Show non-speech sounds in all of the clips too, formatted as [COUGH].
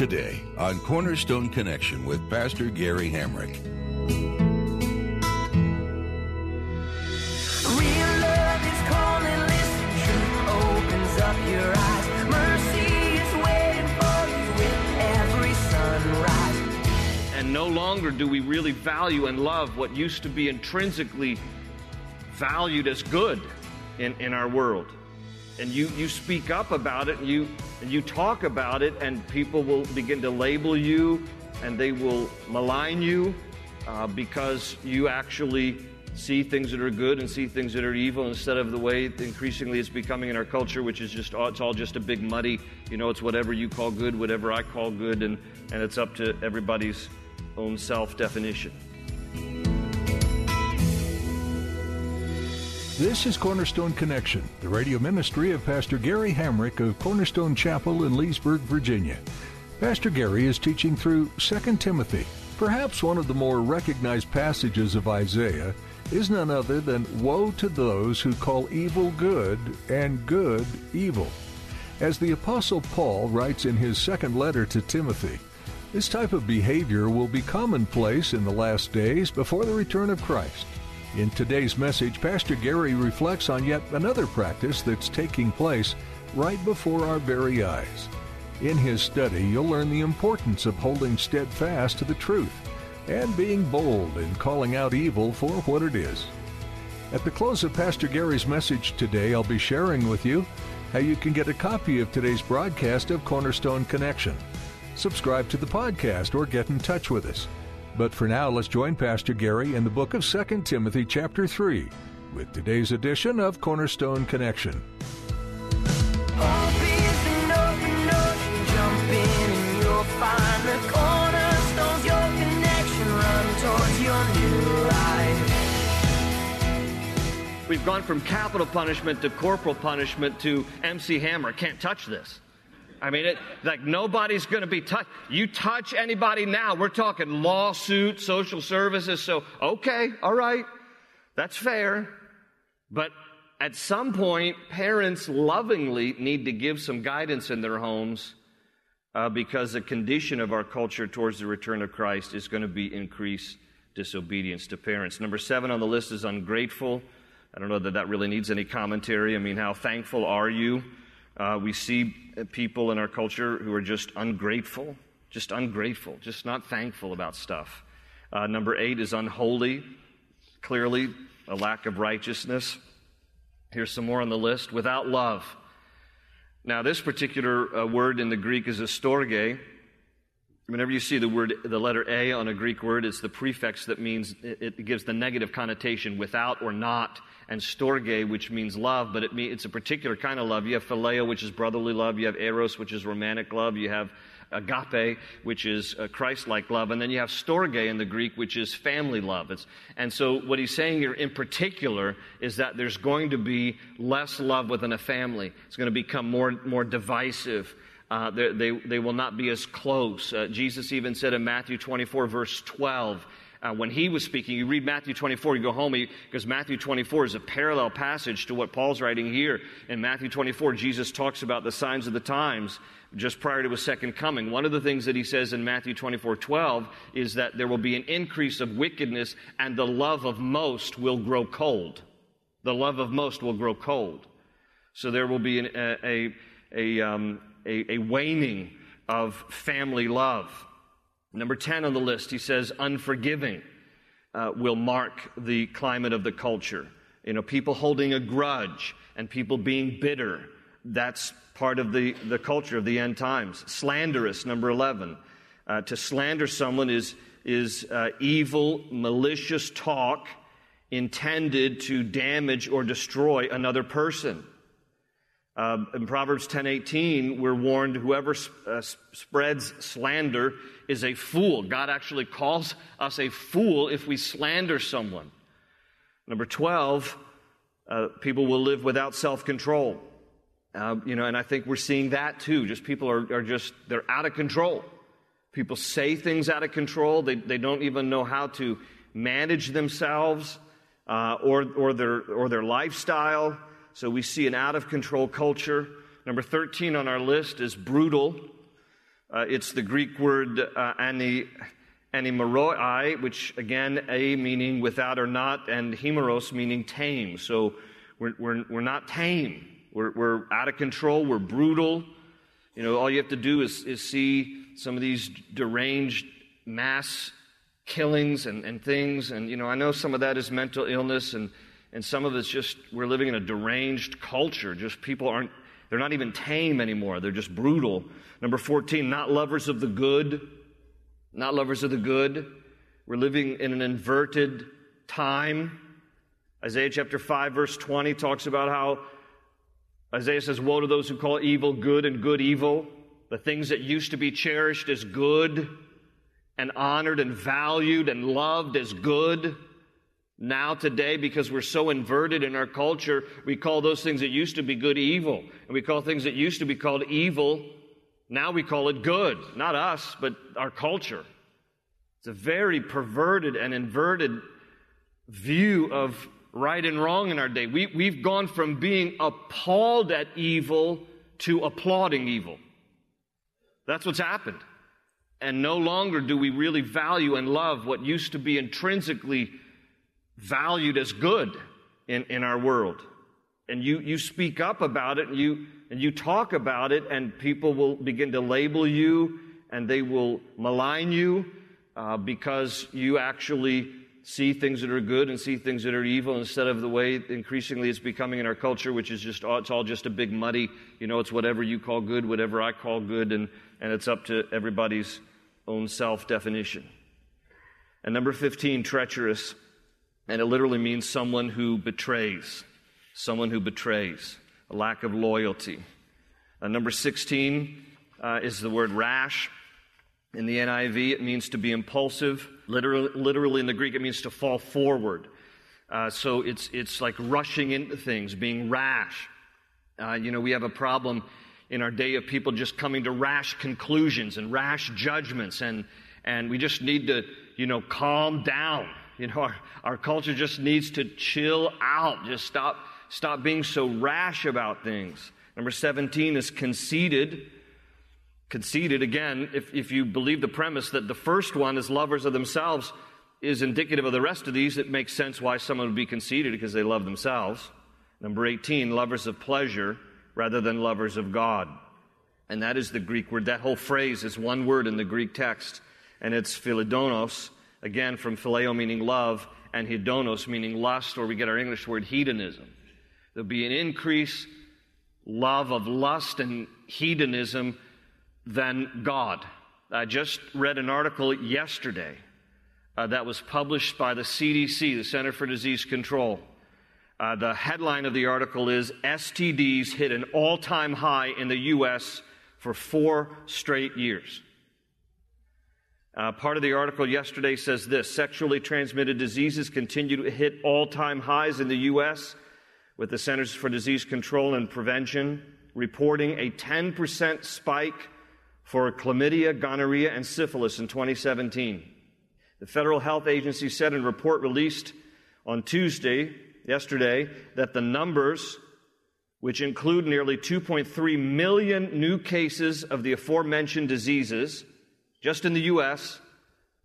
today on Cornerstone Connection with Pastor Gary Hamrick. Real love is calling, listen, truth opens up your eyes. Mercy is waiting for you with every sunrise. And no longer do we really value and love what used to be intrinsically valued as good in, in our world. And you, you speak up about it and you, and you talk about it, and people will begin to label you and they will malign you uh, because you actually see things that are good and see things that are evil instead of the way increasingly it's becoming in our culture, which is just it's all just a big muddy. You know, it's whatever you call good, whatever I call good, and, and it's up to everybody's own self definition. This is Cornerstone Connection, the radio ministry of Pastor Gary Hamrick of Cornerstone Chapel in Leesburg, Virginia. Pastor Gary is teaching through 2 Timothy. Perhaps one of the more recognized passages of Isaiah is none other than Woe to those who call evil good and good evil. As the Apostle Paul writes in his second letter to Timothy, this type of behavior will be commonplace in the last days before the return of Christ. In today's message, Pastor Gary reflects on yet another practice that's taking place right before our very eyes. In his study, you'll learn the importance of holding steadfast to the truth and being bold in calling out evil for what it is. At the close of Pastor Gary's message today, I'll be sharing with you how you can get a copy of today's broadcast of Cornerstone Connection. Subscribe to the podcast or get in touch with us. But for now, let's join Pastor Gary in the book of 2 Timothy, chapter 3, with today's edition of Cornerstone Connection. We've gone from capital punishment to corporal punishment to MC Hammer. Can't touch this. I mean, it, like nobody's going to be touched. You touch anybody now, we're talking lawsuit, social services. So, okay, all right, that's fair. But at some point, parents lovingly need to give some guidance in their homes uh, because the condition of our culture towards the return of Christ is going to be increased disobedience to parents. Number seven on the list is ungrateful. I don't know that that really needs any commentary. I mean, how thankful are you? Uh, we see people in our culture who are just ungrateful, just ungrateful, just not thankful about stuff. Uh, number eight is unholy, clearly a lack of righteousness. Here's some more on the list without love. Now, this particular uh, word in the Greek is astorge. Whenever you see the word, the letter A on a Greek word, it's the prefix that means it, gives the negative connotation without or not, and storge, which means love, but it mean, it's a particular kind of love. You have phileo, which is brotherly love. You have eros, which is romantic love. You have agape, which is uh, Christ-like love, and then you have storge in the Greek, which is family love. It's, and so, what he's saying here in particular is that there's going to be less love within a family. It's going to become more more divisive. Uh, they, they will not be as close. Uh, Jesus even said in Matthew 24, verse 12, uh, when he was speaking, you read Matthew 24, you go home, because Matthew 24 is a parallel passage to what Paul's writing here. In Matthew 24, Jesus talks about the signs of the times just prior to his second coming. One of the things that he says in Matthew 24, 12 is that there will be an increase of wickedness and the love of most will grow cold. The love of most will grow cold. So there will be an, a, a, a um, a, a waning of family love. Number 10 on the list, he says, unforgiving uh, will mark the climate of the culture. You know, people holding a grudge and people being bitter. That's part of the, the culture of the end times. Slanderous, number 11. Uh, to slander someone is, is uh, evil, malicious talk intended to damage or destroy another person. Uh, in Proverbs 10:18, we're warned whoever sp- uh, spreads slander is a fool. God actually calls us a fool if we slander someone. Number 12, uh, people will live without self-control. Uh, you know, and I think we're seeing that too. Just people are, are just they're out of control. People say things out of control. They they don't even know how to manage themselves uh, or or their or their lifestyle. So we see an out of control culture. Number 13 on our list is brutal. Uh, it's the Greek word uh, ani, animoroi, which again, a meaning without or not, and hemeros meaning tame. So we're, we're, we're not tame. We're, we're out of control. We're brutal. You know, all you have to do is, is see some of these deranged mass killings and, and things. And, you know, I know some of that is mental illness and, and some of it's just we're living in a deranged culture. Just people aren't, they're not even tame anymore. They're just brutal. Number 14, not lovers of the good. Not lovers of the good. We're living in an inverted time. Isaiah chapter 5, verse 20 talks about how Isaiah says, Woe to those who call evil good and good evil. The things that used to be cherished as good and honored and valued and loved as good. Now, today, because we're so inverted in our culture, we call those things that used to be good evil. And we call things that used to be called evil, now we call it good. Not us, but our culture. It's a very perverted and inverted view of right and wrong in our day. We, we've gone from being appalled at evil to applauding evil. That's what's happened. And no longer do we really value and love what used to be intrinsically valued as good in, in our world. And you, you speak up about it and you, and you talk about it, and people will begin to label you and they will malign you uh, because you actually see things that are good and see things that are evil instead of the way increasingly it's becoming in our culture, which is just, it's all just a big muddy, you know, it's whatever you call good, whatever I call good, and, and it's up to everybody's own self definition. And number 15, treacherous. And it literally means someone who betrays. Someone who betrays. A lack of loyalty. Uh, number 16 uh, is the word rash. In the NIV, it means to be impulsive. Literally, literally in the Greek, it means to fall forward. Uh, so it's, it's like rushing into things, being rash. Uh, you know, we have a problem in our day of people just coming to rash conclusions and rash judgments, and, and we just need to, you know, calm down. You know, our, our culture just needs to chill out, just stop, stop being so rash about things. Number 17 is conceited conceited. Again, if, if you believe the premise that the first one is lovers of themselves is indicative of the rest of these, it makes sense why someone would be conceited because they love themselves. Number 18, lovers of pleasure rather than lovers of God. And that is the Greek word. That whole phrase is one word in the Greek text, and it's philodonos, again from phileo meaning love, and hedonos meaning lust, or we get our English word hedonism. There'll be an increase love of lust and hedonism than God. I just read an article yesterday uh, that was published by the CDC, the Center for Disease Control. Uh, the headline of the article is STDs hit an all time high in the U.S. for four straight years. Uh, part of the article yesterday says this sexually transmitted diseases continue to hit all time highs in the U.S., with the Centers for Disease Control and Prevention reporting a 10% spike for chlamydia, gonorrhea, and syphilis in 2017. The Federal Health Agency said in a report released on Tuesday, yesterday, that the numbers, which include nearly 2.3 million new cases of the aforementioned diseases, just in the U.S.,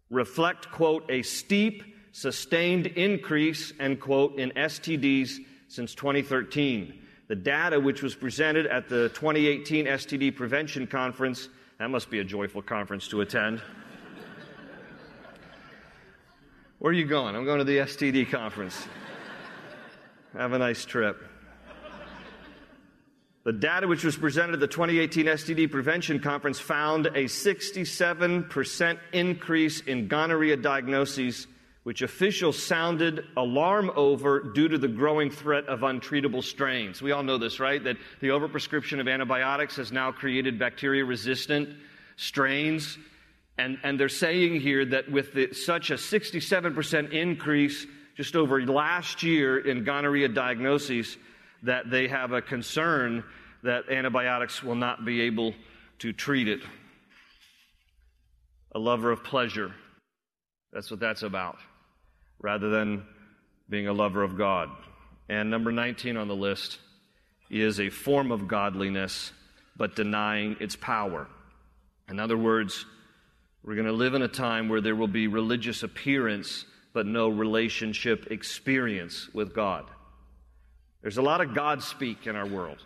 reflect, quote, a steep, sustained increase, end quote, in STDs since 2013. The data, which was presented at the 2018 STD Prevention Conference, that must be a joyful conference to attend. Where are you going? I'm going to the STD conference. Have a nice trip. The data which was presented at the 2018 STD Prevention Conference found a 67% increase in gonorrhea diagnoses which officials sounded alarm over due to the growing threat of untreatable strains. We all know this, right? That the overprescription of antibiotics has now created bacteria resistant strains. And, and they're saying here that with the, such a 67% increase just over last year in gonorrhea diagnoses, that they have a concern that antibiotics will not be able to treat it. A lover of pleasure. That's what that's about rather than being a lover of God. And number 19 on the list is a form of godliness, but denying its power. In other words, we're going to live in a time where there will be religious appearance but no relationship experience with God. There's a lot of God speak in our world.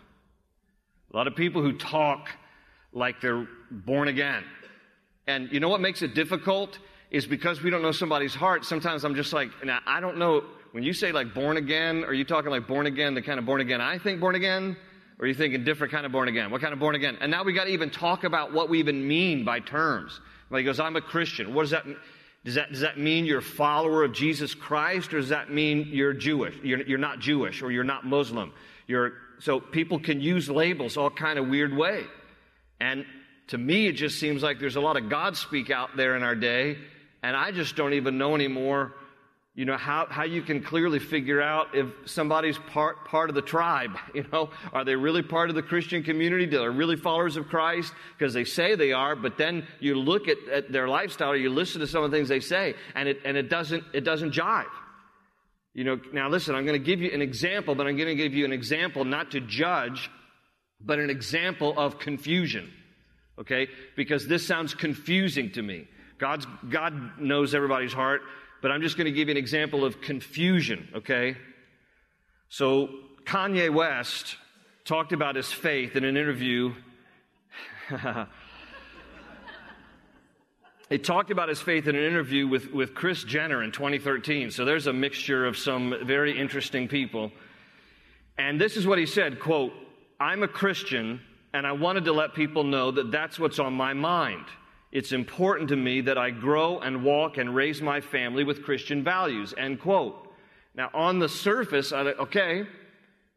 A lot of people who talk like they're born again. And you know what makes it difficult is because we don't know somebody's heart. Sometimes I'm just like, now I don't know. When you say like born again, are you talking like born again, the kind of born again I think born again? Or are you thinking different kind of born again? What kind of born again? And now we got to even talk about what we even mean by terms. Like he goes, I'm a Christian. What does that mean? Does that, does that mean you're a follower of Jesus Christ, or does that mean you're Jewish? You're, you're not Jewish, or you're not Muslim. You're, so people can use labels all kind of weird way. And to me, it just seems like there's a lot of God speak out there in our day, and I just don't even know anymore you know how, how you can clearly figure out if somebody's part part of the tribe [LAUGHS] you know? Are they really part of the christian community? Are they really followers of christ? Because they say they are but then you look at, at their lifestyle or you listen to some of the things they say and it and it doesn't it doesn't jive. You know now listen i'm going to give you an example but i'm going to give you an example not to judge but an example of confusion okay? Because this sounds confusing to me. God's god knows everybody's heart but I'm just going to give you an example of confusion, okay? So, Kanye West talked about his faith in an interview. [LAUGHS] he talked about his faith in an interview with, with Kris Jenner in 2013. So there's a mixture of some very interesting people. And this is what he said, quote, I'm a Christian and I wanted to let people know that that's what's on my mind. It's important to me that I grow and walk and raise my family with Christian values. End quote. Now, on the surface, I okay,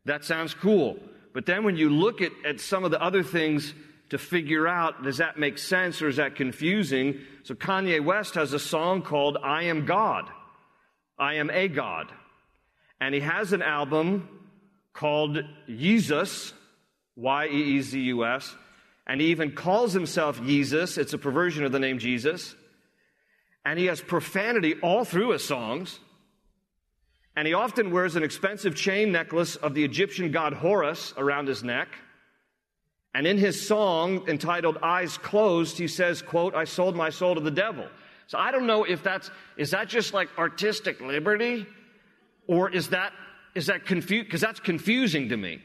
that sounds cool. But then when you look at, at some of the other things to figure out, does that make sense or is that confusing? So Kanye West has a song called I Am God. I Am a God. And he has an album called Jesus, Y E E Z U S and he even calls himself Jesus. It's a perversion of the name Jesus. And he has profanity all through his songs. And he often wears an expensive chain necklace of the Egyptian god Horus around his neck. And in his song entitled Eyes Closed, he says, quote, I sold my soul to the devil. So I don't know if that's, is that just like artistic liberty? Or is that, is that confused? Because that's confusing to me.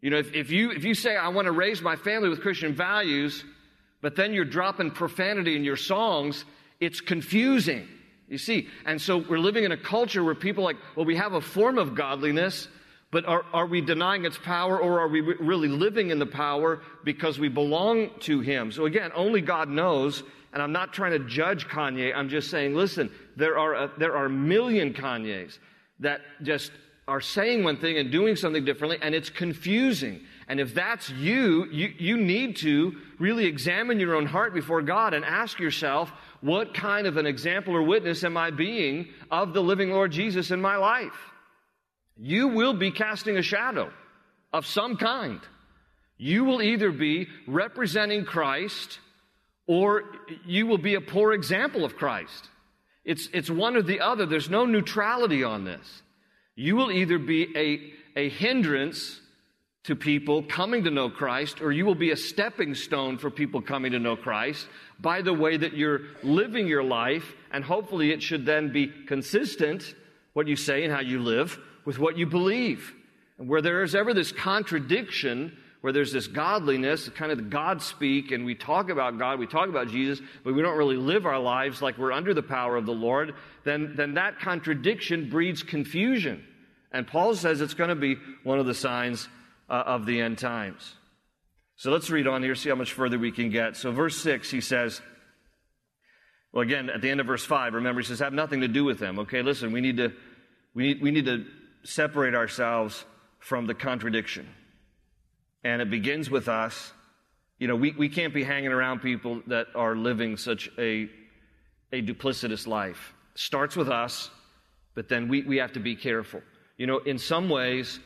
You know, if, if, you, if you say, I want to raise my family with Christian values, but then you're dropping profanity in your songs, it's confusing. You see, and so we're living in a culture where people like, well, we have a form of godliness, but are, are we denying its power or are we really living in the power because we belong to Him? So again, only God knows. And I'm not trying to judge Kanye. I'm just saying, listen, there are a, there are a million Kanyes that just are saying one thing and doing something differently, and it's confusing. And if that's you, you, you need to really examine your own heart before God and ask yourself, what kind of an example or witness am I being of the living Lord Jesus in my life? You will be casting a shadow of some kind. You will either be representing Christ or you will be a poor example of Christ. It's, it's one or the other. There's no neutrality on this. You will either be a, a hindrance to people coming to know Christ, or you will be a stepping stone for people coming to know Christ by the way that you're living your life, and hopefully it should then be consistent, what you say and how you live, with what you believe. And where there is ever this contradiction, where there's this godliness, kind of the God speak, and we talk about God, we talk about Jesus, but we don't really live our lives like we're under the power of the Lord, then, then that contradiction breeds confusion. And Paul says it's going to be one of the signs uh, of the end times. So let's read on here, see how much further we can get. So, verse 6, he says, well, again, at the end of verse 5, remember, he says, have nothing to do with them. Okay, listen, we need to, we need, we need to separate ourselves from the contradiction. And it begins with us. You know, we, we can't be hanging around people that are living such a, a duplicitous life. Starts with us, but then we, we have to be careful. You know, in some ways,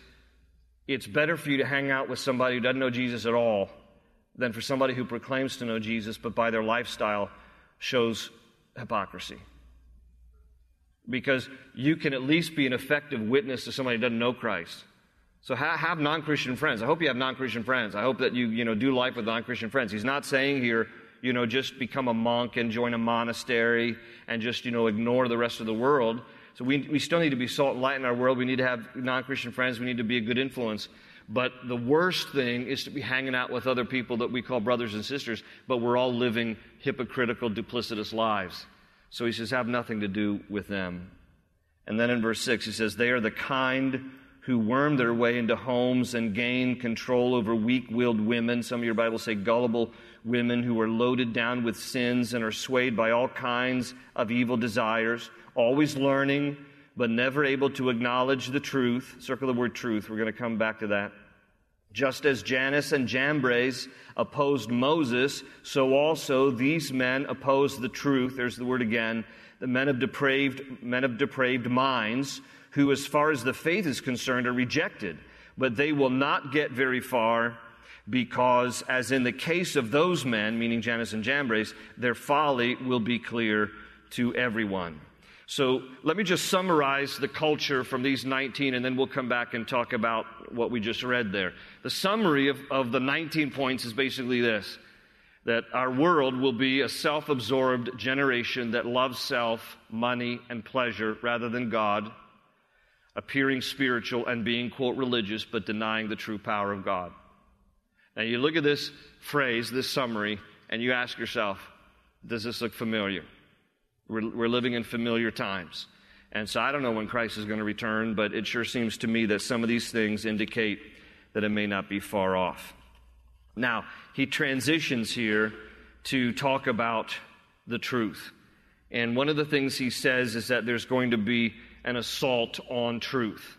it's better for you to hang out with somebody who doesn't know Jesus at all than for somebody who proclaims to know Jesus, but by their lifestyle shows hypocrisy. Because you can at least be an effective witness to somebody who doesn't know Christ. So ha- have non-Christian friends. I hope you have non-Christian friends. I hope that you, you know, do life with non-Christian friends. He's not saying here, you know, just become a monk and join a monastery and just, you know, ignore the rest of the world. So we, we still need to be salt and light in our world. We need to have non Christian friends. We need to be a good influence. But the worst thing is to be hanging out with other people that we call brothers and sisters, but we're all living hypocritical, duplicitous lives. So he says, have nothing to do with them. And then in verse 6, he says, They are the kind who worm their way into homes and gain control over weak willed women. Some of your Bibles say gullible women who are loaded down with sins and are swayed by all kinds of evil desires, always learning, but never able to acknowledge the truth. Circle the word truth. We're going to come back to that. Just as Jannes and Jambres opposed Moses, so also these men oppose the truth. There's the word again. The men of depraved, men of depraved minds who, as far as the faith is concerned, are rejected. But they will not get very far because, as in the case of those men, meaning Jannes and Jambres, their folly will be clear to everyone. So let me just summarize the culture from these 19, and then we'll come back and talk about what we just read there. The summary of, of the 19 points is basically this that our world will be a self absorbed generation that loves self, money, and pleasure rather than God appearing spiritual and being, quote, religious, but denying the true power of God. Now you look at this phrase, this summary, and you ask yourself, does this look familiar? We're, we're living in familiar times. And so I don't know when Christ is going to return, but it sure seems to me that some of these things indicate that it may not be far off. Now, he transitions here to talk about the truth. And one of the things he says is that there's going to be an assault on truth.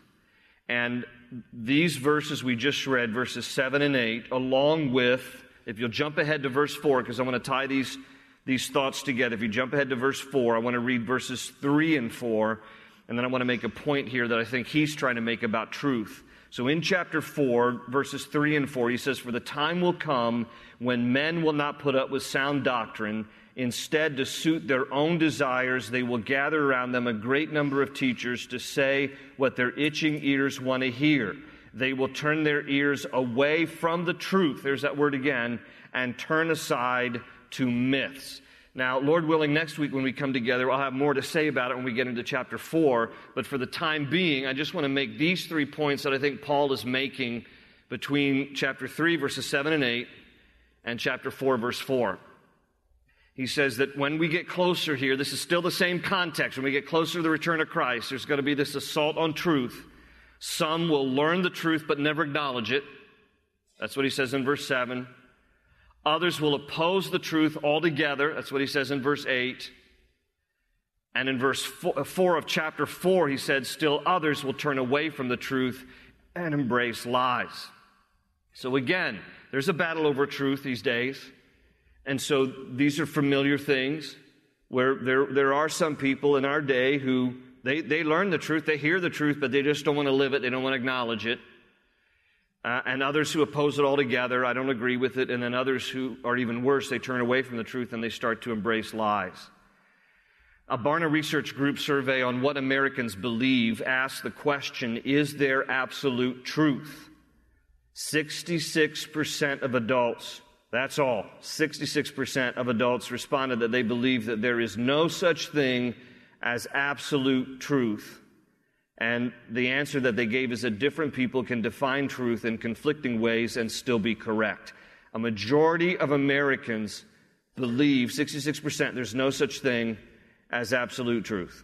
And these verses we just read, verses 7 and 8, along with, if you'll jump ahead to verse 4, because I want to tie these, these thoughts together. If you jump ahead to verse 4, I want to read verses 3 and 4, and then I want to make a point here that I think he's trying to make about truth. So in chapter 4, verses 3 and 4, he says, For the time will come when men will not put up with sound doctrine Instead, to suit their own desires, they will gather around them a great number of teachers to say what their itching ears want to hear. They will turn their ears away from the truth, there's that word again, and turn aside to myths. Now, Lord willing, next week when we come together, I'll have more to say about it when we get into chapter 4. But for the time being, I just want to make these three points that I think Paul is making between chapter 3, verses 7 and 8, and chapter 4, verse 4. He says that when we get closer here, this is still the same context. When we get closer to the return of Christ, there's going to be this assault on truth. Some will learn the truth but never acknowledge it. That's what he says in verse 7. Others will oppose the truth altogether. That's what he says in verse 8. And in verse uh, 4 of chapter 4, he said, Still others will turn away from the truth and embrace lies. So again, there's a battle over truth these days. And so these are familiar things where there, there are some people in our day who they, they learn the truth, they hear the truth, but they just don't want to live it, they don't want to acknowledge it. Uh, and others who oppose it altogether, I don't agree with it. And then others who are even worse, they turn away from the truth and they start to embrace lies. A Barna Research Group survey on what Americans believe asked the question Is there absolute truth? 66% of adults that's all. 66% of adults responded that they believe that there is no such thing as absolute truth. And the answer that they gave is that different people can define truth in conflicting ways and still be correct. A majority of Americans believe, 66%, there's no such thing as absolute truth.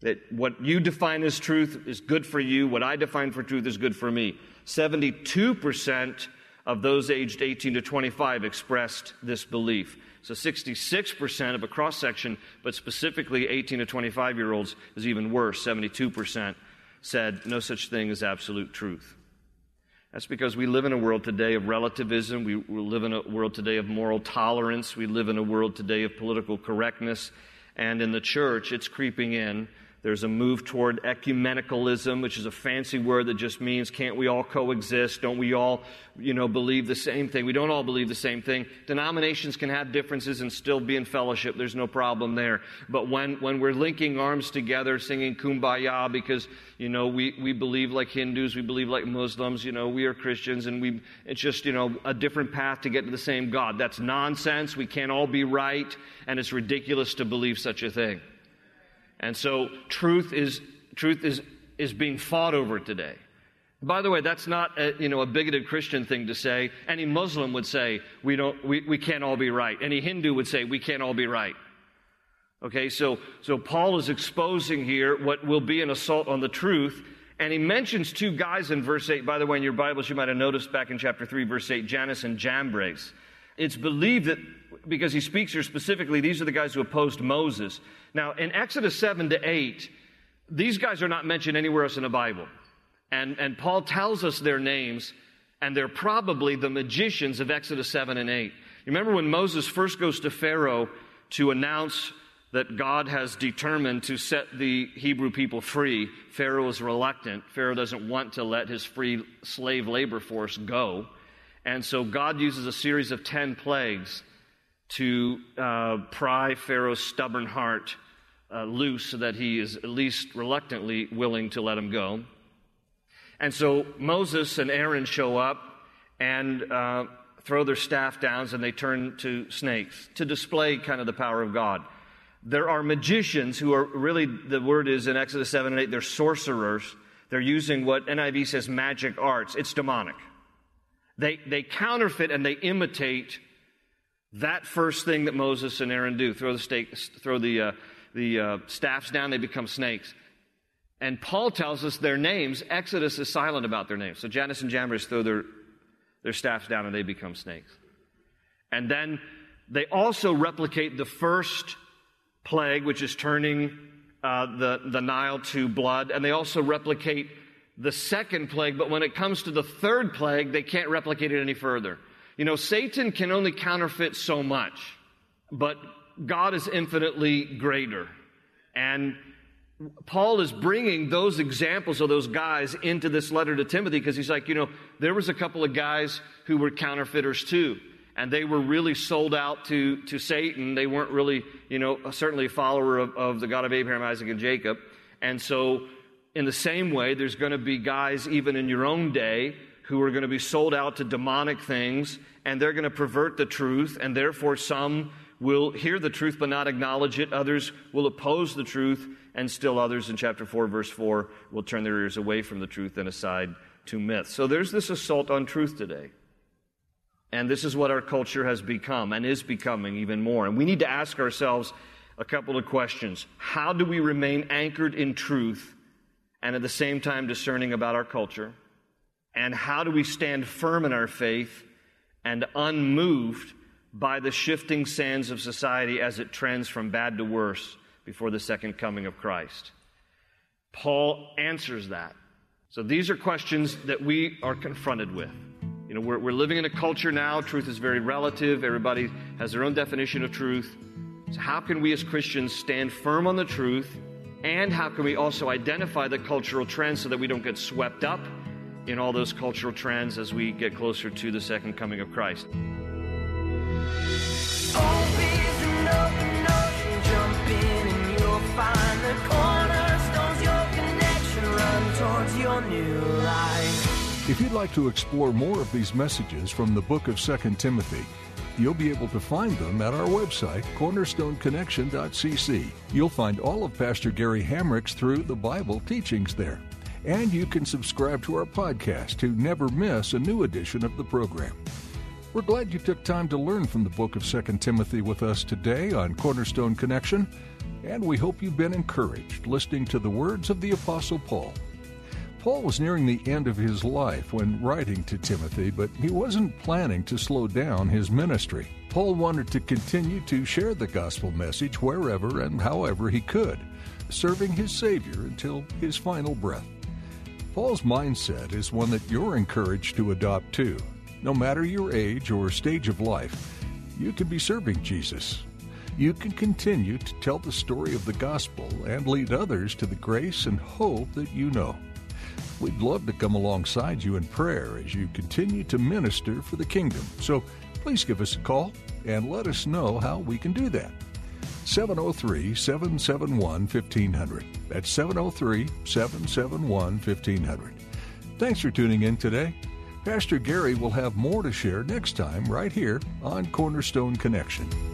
That what you define as truth is good for you, what I define for truth is good for me. 72% of those aged 18 to 25 expressed this belief. So 66% of a cross section, but specifically 18 to 25 year olds is even worse. 72% said no such thing as absolute truth. That's because we live in a world today of relativism. We, live in a world today of moral tolerance. We live in a world today of political correctness. And in the church, it's creeping in There's a move toward ecumenicalism, which is a fancy word that just means can't we all coexist? Don't we all, you know, believe the same thing? We don't all believe the same thing. Denominations can have differences and still be in fellowship. There's no problem there. But when, when we're linking arms together, singing kumbaya because, you know, we, we believe like Hindus, we believe like Muslims, you know, we are Christians, and we, it's just, you know, a different path to get to the same God. That's nonsense. We can't all be right, and it's ridiculous to believe such a thing. And so truth is, truth is, is being fought over today. By the way, that's not a, you know, a bigoted Christian thing to say. Any Muslim would say, we, don't, we, we can't all be right. Any Hindu would say, we can't all be right. Okay, so, so Paul is exposing here what will be an assault on the truth. And he mentions two guys in verse 8. By the way, in your Bibles, you might have noticed back in chapter 3, verse 8, Jannes and Jambres. It's believed that because he speaks here specifically, these are the guys who opposed Moses. Now, in Exodus 7 to 8, these guys are not mentioned anywhere else in the Bible. And, and Paul tells us their names, and they're probably the magicians of Exodus 7 and 8. You remember when Moses first goes to Pharaoh to announce that God has determined to set the Hebrew people free, Pharaoh is reluctant. Pharaoh doesn't want to let his free slave labor force go. And so God uses a series of 10 plagues to uh, pry Pharaoh's stubborn heart uh, loose so that he is at least reluctantly willing to let him go. And so Moses and Aaron show up and uh, throw their staff down and they turn to snakes to display kind of the power of God. There are magicians who are really, the word is in Exodus 7 and 8, they're sorcerers. They're using what NIV says magic arts. It's demonic. They, they counterfeit and they imitate that first thing that Moses and Aaron do throw the, stake, throw the, uh, the uh, staffs down, they become snakes. And Paul tells us their names. Exodus is silent about their names. So Jannes and Jambres throw their, their staffs down and they become snakes. And then they also replicate the first plague, which is turning uh, the, the Nile to blood. And they also replicate the second plague, but when it comes to the third plague, they can't replicate it any further. You know, Satan can only counterfeit so much, but God is infinitely greater. And Paul is bringing those examples of those guys into this letter to Timothy because he's like, you know, there was a couple of guys who were counterfeiters too. And they were really sold out to, to Satan. They weren't really, you know, certainly a follower of, of the God of Abraham, Isaac, and Jacob. And so in the same way, there's going to be guys, even in your own day, who are going to be sold out to demonic things, and they're going to pervert the truth, and therefore some will hear the truth but not acknowledge it. Others will oppose the truth, and still others in chapter 4, verse 4, will turn their ears away from the truth and aside to myths. So there's this assault on truth today. And this is what our culture has become and is becoming even more. And we need to ask ourselves a couple of questions. How do we remain anchored in truth and at the same time discerning about our culture? And how do we stand firm in our faith and unmoved by the shifting sands of society as it trends from bad to worse before the second coming of Christ? Paul answers that. So these are questions that we are confronted with. You know, we're, we're living in a culture now, truth is very relative, everybody has their own definition of truth. So, how can we as Christians stand firm on the truth and how can we also identify the cultural trends so that we don't get swept up in all those cultural trends as we get closer to the second coming of Christ? If you'd like to explore more of these messages from the book of 2 Timothy, You'll be able to find them at our website, cornerstoneconnection.cc. You'll find all of Pastor Gary Hamrick's Through the Bible teachings there. And you can subscribe to our podcast to never miss a new edition of the program. We're glad you took time to learn from the book of 2 Timothy with us today on Cornerstone Connection, and we hope you've been encouraged listening to the words of the Apostle Paul. Paul was nearing the end of his life when writing to Timothy, but he wasn't planning to slow down his ministry. Paul wanted to continue to share the gospel message wherever and however he could, serving his Savior until his final breath. Paul's mindset is one that you're encouraged to adopt too. No matter your age or stage of life, you can be serving Jesus. you can continue to tell the story of the gospel and lead others to the grace and hope that you know. We'd love to come alongside you in prayer as you continue to minister for the kingdom. So please give us a call and let us know how we can do that. 703 771 1500. That's 703 771 1500. Thanks for tuning in today. Pastor Gary will have more to share next time right here on Cornerstone Connection.